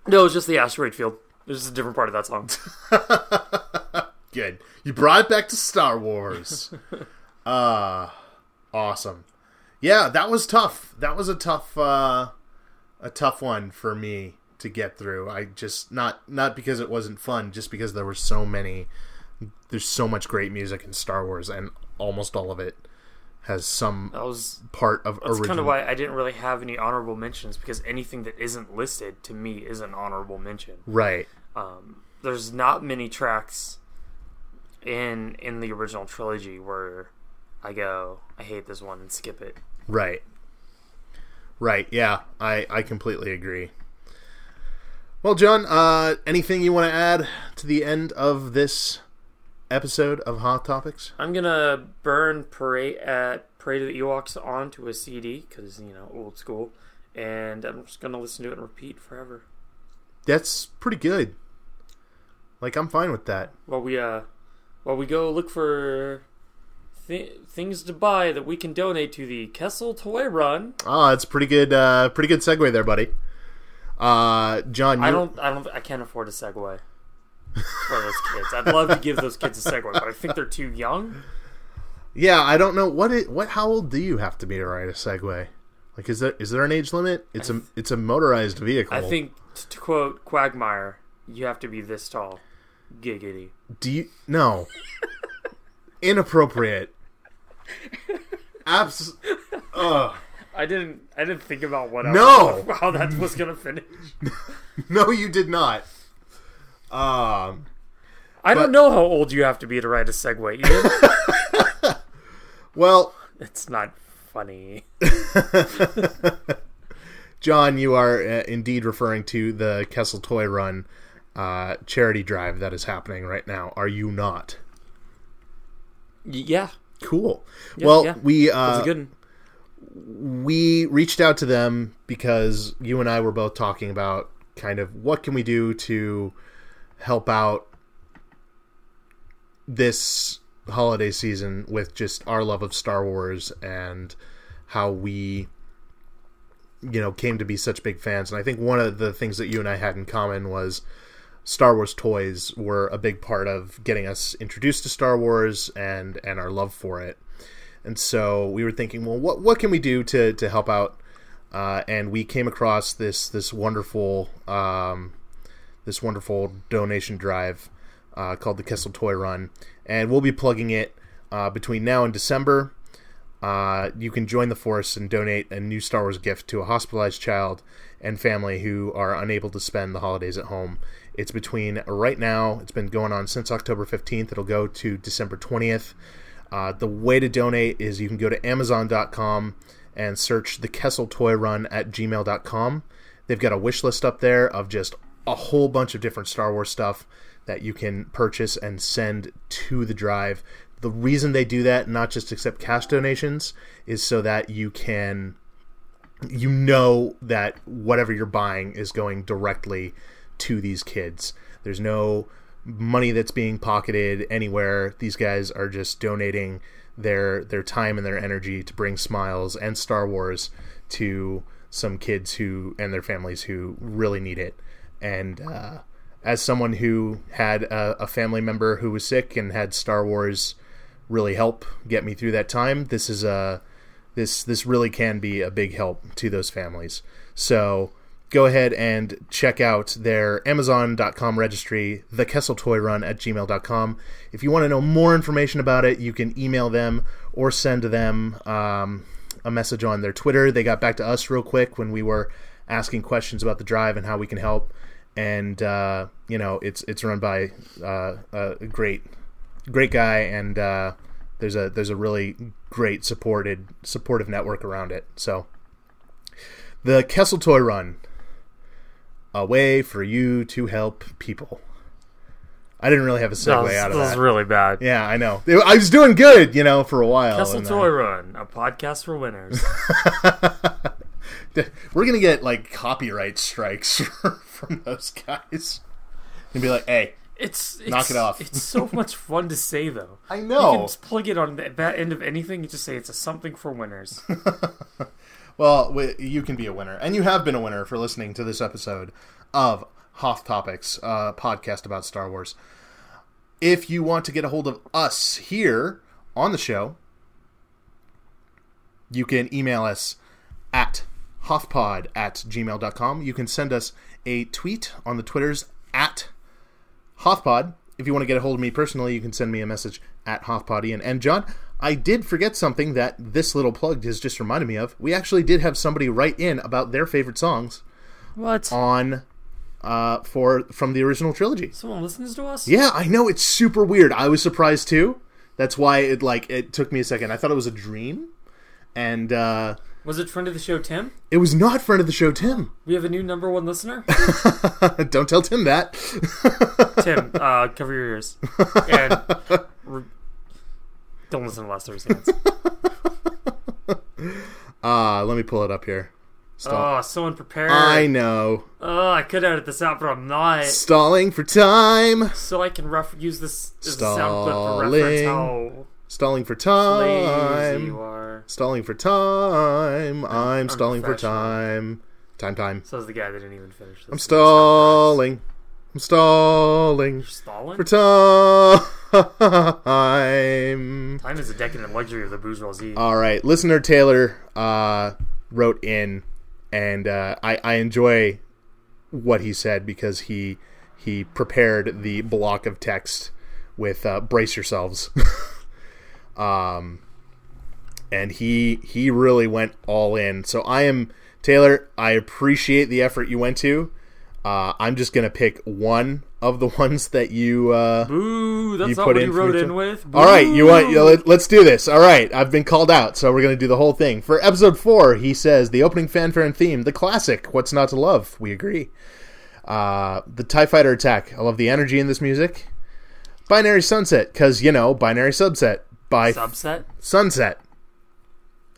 No, it was just the asteroid field. Was just a different part of that song. good. You brought it back to Star Wars. uh, awesome. Yeah, that was tough. That was a tough, uh, a tough one for me to get through. I just not not because it wasn't fun, just because there were so many. There's so much great music in Star Wars, and almost all of it has some That was part of that's original. kind of why I didn't really have any honorable mentions because anything that isn't listed to me is an honorable mention. right. um, there's not many tracks in in the original trilogy where I go, I hate this one and skip it. Right. Right. Yeah, I I completely agree. Well, John, uh, anything you want to add to the end of this episode of Hoth Topics? I'm gonna burn Parade at Parade of the Ewoks onto a CD because you know old school, and I'm just gonna listen to it and repeat forever. That's pretty good. Like I'm fine with that. While we uh, while we go look for th- things to buy that we can donate to the Kessel Toy Run. Oh, that's pretty good. Uh, pretty good segue there, buddy. Uh, John, you I don't, I don't, I can't afford a Segway for those kids. I'd love to give those kids a Segway, but I think they're too young. Yeah, I don't know what it. What? How old do you have to be to ride a Segway? Like, is there is there an age limit? It's a it's a motorized vehicle. I think, t- to quote Quagmire, you have to be this tall. Giggity. Do you no? Inappropriate. Abs. Ugh. I didn't. I didn't think about what. No! I, how that was gonna finish. No, you did not. Um, I But- don't know how old you have to be to ride a Segway. Ian. well, it's not funny. John, you are uh, indeed referring to the Kessel Toy Run uh, charity drive that is happening right now. Are you not? Yeah, Cool. Yeah, well, yeah. we uh, we reached out to them because you and I were both talking about kind of what can we do to help out this holiday season with just our love of Star Wars and how we you know came to be such big fans and I think one of the things that you and I had in common was Star Wars toys were a big part of getting us introduced to Star Wars and and our love for it. And so we were thinking, well, what what can we do to to help out? Uh, and we came across this this wonderful um, this wonderful donation drive uh, called the Kessel Toy Run, and we'll be plugging it uh, between now and December. Uh, you can join the force and donate a new Star Wars gift to a hospitalized child and family who are unable to spend the holidays at home. It's between right now. It's been going on since October fifteenth. It'll go to December twentieth. Uh, the way to donate is you can go to Amazon.com and search the Kessel Toy Run at gmail.com. They've got a wish list up there of just a whole bunch of different Star Wars stuff that you can purchase and send to the drive. The reason they do that, not just accept cash donations, is so that you can you know that whatever you're buying is going directly to these kids. There's no money that's being pocketed anywhere. These guys are just donating their their time and their energy to bring smiles and Star Wars to some kids who and their families who really need it. And uh, as someone who had a, a family member who was sick and had Star Wars really help get me through that time, this is a this this really can be a big help to those families. So go ahead and check out their Amazon.com registry, the Kessel Toy Run at gmail.com. If you want to know more information about it, you can email them or send them um, a message on their Twitter. They got back to us real quick when we were asking questions about the drive and how we can help. And uh, you know, it's it's run by uh, a great great guy and uh, there's a there's a really great supported supportive network around it. So the Kessel Toy Run, a way for you to help people. I didn't really have a segue was, out of that was that. really bad. yeah, I know. I was doing good, you know, for a while. Kessel uh, Toy Run, a podcast for winners. We're gonna get like copyright strikes from those guys. And be like, hey, It's, it's Knock it off. It's so much fun to say though. I You know. can just plug it on the that end of anything. You just say it's a something for winners. Well, wi- you can be a winner, and you have been a winner for listening to this episode of Hoth Topics, a podcast about Star Wars. If you want to get a hold of us here on the show, you can email us at hothpod at gmail.com. You can send us a tweet on the Twitters at Hothpod. If you want to get a hold of me personally, you can send me a message at Hothpodian. And John, I did forget something that this little plug has just reminded me of. We actually did have somebody write in about their favorite songs What? on uh, for from the original trilogy. Someone listens to us? Yeah, I know it's super weird. I was surprised too. That's why it like it took me a second. I thought it was a dream, and uh, Was it friend of the show Tim? it was not friend of the show Tim. We have a new number one listener. Don't tell Tim that. Tim, uh, cover your ears and re- don't listen to last Thursday. Nights. Uh, let me pull it up here. Stall- Oh, so unprepared. I know. Oh, I could edit this out, but I'm not. Stalling for time. So I can ref- use this as a sound clip for reference how Stalling for time. are. Stalling for time. I'm, stalling for time. Time, time. Says the guy that didn't even finish this. I'm stalling. I'm stalling Stalling? for time. Time is a decadent luxury of the bourgeoisie. All right, listener Taylor uh, wrote in, and uh, I, I enjoy what he said because he he prepared the block of text with uh, "brace yourselves." um, and he he really went all in. So I am Taylor. I appreciate the effort you went to. Uh, I'm just gonna pick one of the ones that you. Uh, Ooh, that's You not put what in for wrote in with. All right, you want? Boo! yeah, let, let's do this. All right, I've been called out, so we're gonna do the whole thing for episode four. He says the opening fanfare and theme, the classic. What's not to love? We agree. Uh, the Tie Fighter attack. I love the energy in this music. Binary Sunset, because you know, Binary Subset by subset. Sunset.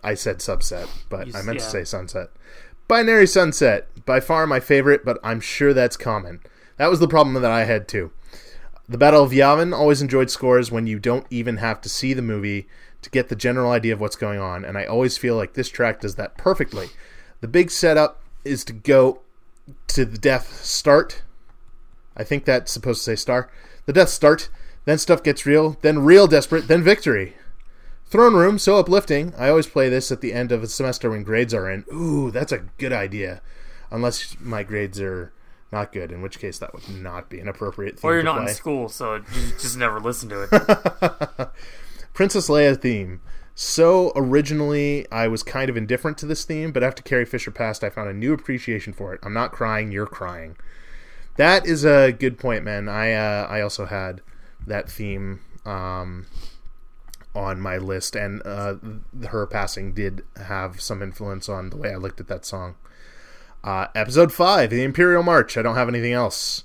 I said subset, but You I meant to say sunset. Binary Sunset, by far my favorite, but I'm sure that's common. That was the problem that I had too. The Battle of Yavin always enjoyed scores when you don't even have to see the movie to get the general idea of what's going on, and I always feel like this track does that perfectly. The big setup is to go to the death start. I think that's supposed to say star. The death start, then stuff gets real, then real desperate, then victory. Throne Room, so uplifting. I always play this at the end of a semester when grades are in. Ooh, that's a good idea. Unless my grades are not good, in which case that would not be an appropriate theme Or you're not play. in school, so you just never listen to it. Princess Leia theme. So originally, I was kind of indifferent to this theme, but after Carrie Fisher passed, I found a new appreciation for it. I'm not crying, you're crying. That is a good point, man. I uh, I also had that theme um, on my list, and uh, her passing did have some influence on the way I looked at that song. Uh, episode five, the Imperial March. I don't have anything else.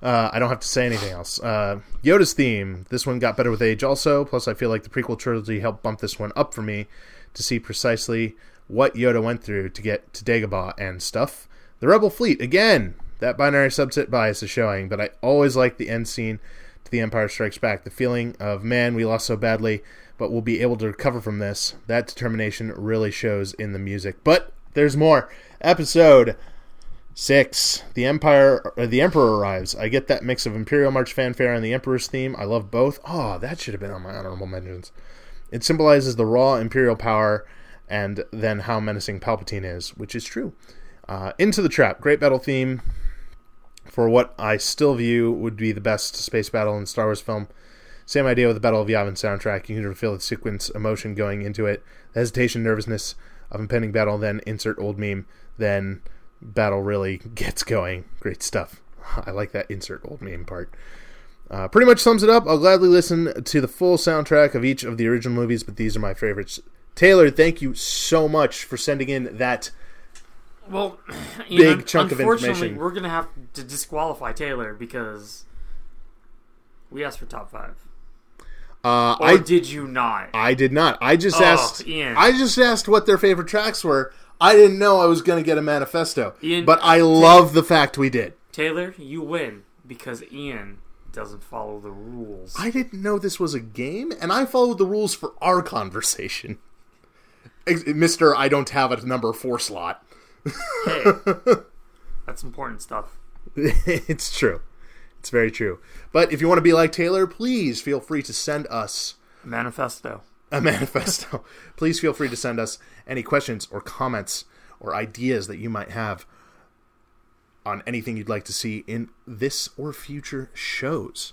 Uh, I don't have to say anything else. Uh, Yoda's theme. This one got better with age, also. Plus, I feel like the prequel trilogy helped bump this one up for me to see precisely what Yoda went through to get to Dagobah and stuff. The Rebel Fleet again. That binary subset bias is showing, but I always like the end scene The Empire Strikes Back. The feeling of man, we lost so badly, but we'll be able to recover from this. That determination really shows in the music. But there's more. Episode Six. The Empire, or the Emperor arrives. I get that mix of Imperial March fanfare and the Emperor's theme. I love both. Oh, that should have been on my honorable mentions. It symbolizes the raw Imperial power and then how menacing Palpatine is, which is true. Uh, Into the Trap. Great battle theme for what I still view would be the best space battle in Star Wars film. Same idea with the Battle of Yavin soundtrack. You can feel the sequence emotion going into it, the hesitation, nervousness of impending battle, then insert old meme, then battle really gets going. Great stuff. I like that insert old meme part. Uh, pretty much sums it up. I'll gladly listen to the full soundtrack of each of the original movies, but these are my favorites. Taylor, thank you so much for sending in that. Well, Big Ian, chunk of unfortunately, information. we're gonna have to disqualify Taylor because we asked for top five. Uh, Or I did you not? I did not. I just Oh, asked. Ian. I just asked what their favorite tracks were. I didn't know I was going to get a manifesto, Ian, but I love the fact we did. Taylor, you win because Ian doesn't follow the rules. I didn't know this was a game, and I followed the rules for our conversation. Mister, I don't have a number four slot. Hey, that's important stuff. it's true. It's very true. But if you want to be like Taylor, please feel free to send us a Manifesto. a manifesto. please feel free to send us any questions or comments or ideas that you might have on anything you'd like to see in this or future shows.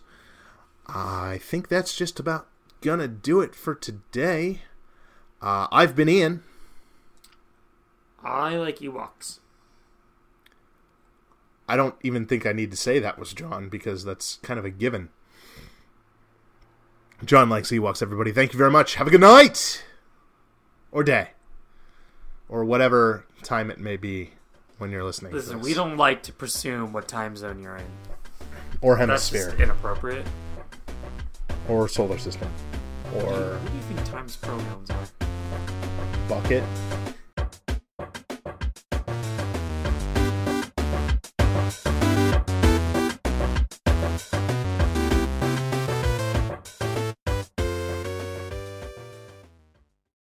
I think that's just about gonna do it for today. Uh, I've been Ian. I like Ewoks. I don't even think I need to say that was John because that's kind of a given. John likes Ewoks, everybody. Thank you very much. Have a good night! Or day. Or whatever time it may be when you're listening. to Listen, we don't like to presume what time zone you're in. Or That's hemisphere. just inappropriate. Or solar system. Or What do you think times pronouns are? bucket.